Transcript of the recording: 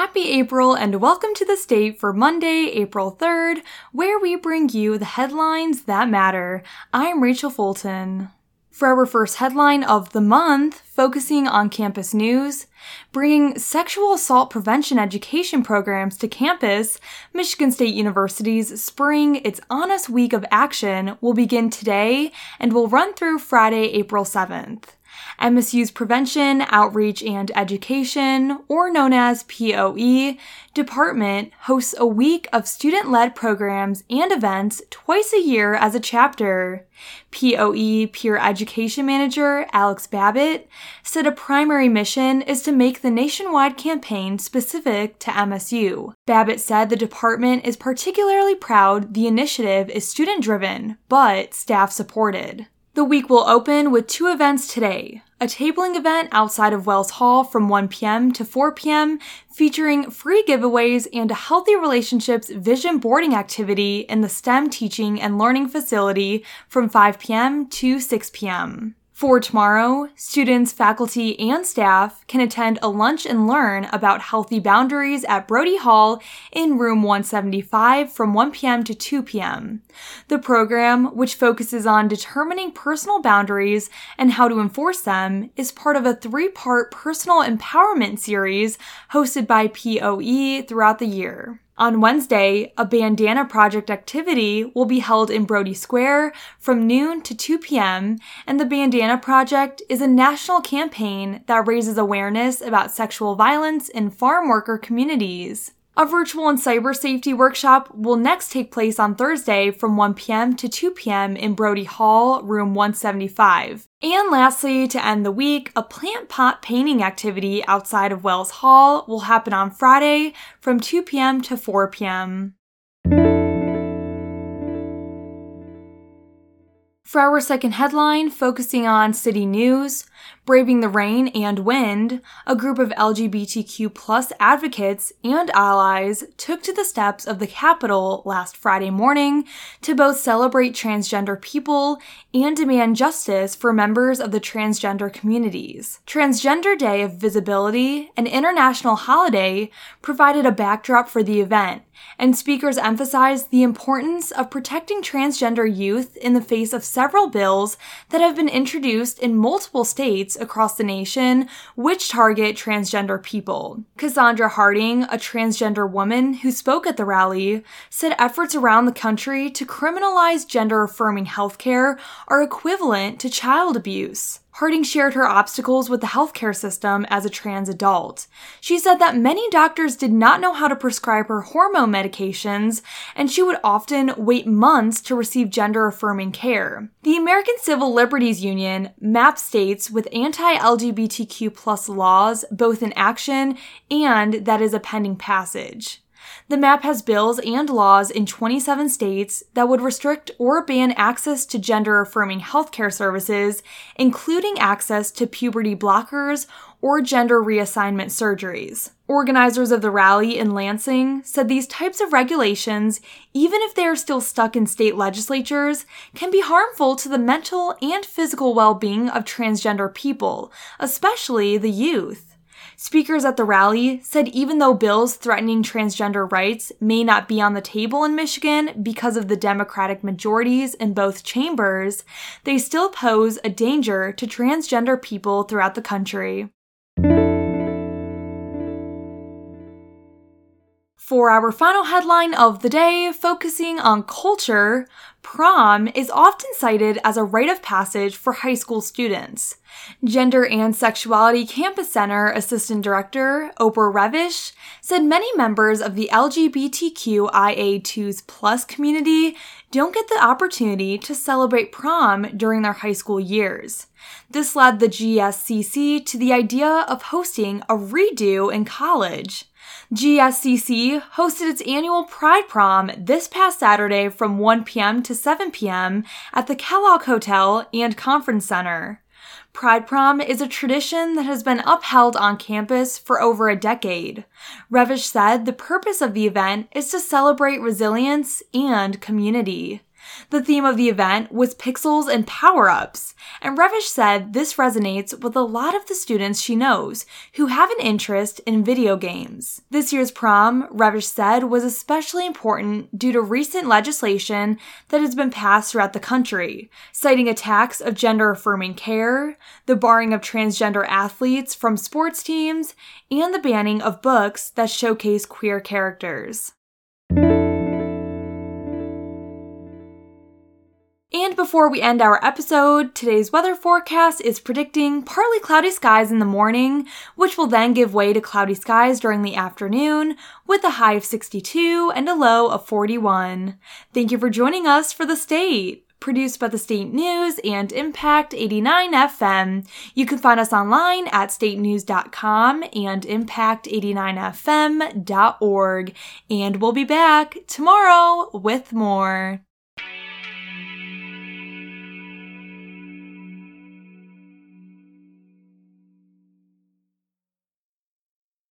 Happy April and welcome to the state for Monday, April 3rd, where we bring you the headlines that matter. I'm Rachel Fulton. For our first headline of the month, focusing on campus news, bringing sexual assault prevention education programs to campus, Michigan State University's Spring It's On Us Week of Action will begin today and will run through Friday, April 7th. MSU's Prevention, Outreach, and Education, or known as POE, department hosts a week of student led programs and events twice a year as a chapter. POE Peer Education Manager Alex Babbitt said a primary mission is to make the nationwide campaign specific to MSU. Babbitt said the department is particularly proud the initiative is student driven, but staff supported. The week will open with two events today a tabling event outside of Wells Hall from 1 p.m. to 4 p.m., featuring free giveaways and a healthy relationships vision boarding activity in the STEM teaching and learning facility from 5 p.m. to 6 p.m. For tomorrow, students, faculty, and staff can attend a lunch and learn about healthy boundaries at Brody Hall in room 175 from 1 p.m. to 2 p.m. The program, which focuses on determining personal boundaries and how to enforce them, is part of a three part personal empowerment series hosted by POE throughout the year. On Wednesday, a bandana project activity will be held in Brody Square from noon to 2 p.m., and the Bandana Project is a national campaign that raises awareness about sexual violence in farm worker communities. A virtual and cyber safety workshop will next take place on Thursday from 1 p.m. to 2 p.m. in Brody Hall, room 175. And lastly, to end the week, a plant pot painting activity outside of Wells Hall will happen on Friday from 2 p.m. to 4 p.m. For our second headline, focusing on city news, Braving the Rain and Wind, a group of LGBTQ plus advocates and allies took to the steps of the Capitol last Friday morning to both celebrate transgender people and demand justice for members of the transgender communities. Transgender Day of Visibility, an international holiday, provided a backdrop for the event, and speakers emphasized the importance of protecting transgender youth in the face of several bills that have been introduced in multiple states across the nation which target transgender people. Cassandra Harding, a transgender woman who spoke at the rally, said efforts around the country to criminalize gender affirming healthcare are equivalent to child abuse. Harding shared her obstacles with the healthcare system as a trans adult. She said that many doctors did not know how to prescribe her hormone medications, and she would often wait months to receive gender affirming care. The American Civil Liberties Union maps states with anti LGBTQ laws both in action and that is a pending passage. The map has bills and laws in 27 states that would restrict or ban access to gender affirming healthcare services, including access to puberty blockers or gender reassignment surgeries. Organizers of the rally in Lansing said these types of regulations, even if they are still stuck in state legislatures, can be harmful to the mental and physical well being of transgender people, especially the youth. Speakers at the rally said even though bills threatening transgender rights may not be on the table in Michigan because of the Democratic majorities in both chambers, they still pose a danger to transgender people throughout the country. For our final headline of the day, focusing on culture, prom is often cited as a rite of passage for high school students. Gender and Sexuality Campus Center Assistant Director Oprah Revish said many members of the LGBTQIA2s plus community don't get the opportunity to celebrate prom during their high school years. This led the GSCC to the idea of hosting a redo in college. GSCC hosted its annual Pride Prom this past Saturday from 1 p.m. to 7 p.m. at the Kellogg Hotel and Conference Center. Pride Prom is a tradition that has been upheld on campus for over a decade. Revish said the purpose of the event is to celebrate resilience and community. The theme of the event was pixels and power ups, and Revish said this resonates with a lot of the students she knows who have an interest in video games. This year's prom, Revish said, was especially important due to recent legislation that has been passed throughout the country, citing attacks of gender affirming care, the barring of transgender athletes from sports teams, and the banning of books that showcase queer characters. Before we end our episode, today's weather forecast is predicting partly cloudy skies in the morning, which will then give way to cloudy skies during the afternoon, with a high of 62 and a low of 41. Thank you for joining us for the state produced by the State News and Impact 89 FM. You can find us online at statenews.com and impact89fm.org. And we'll be back tomorrow with more.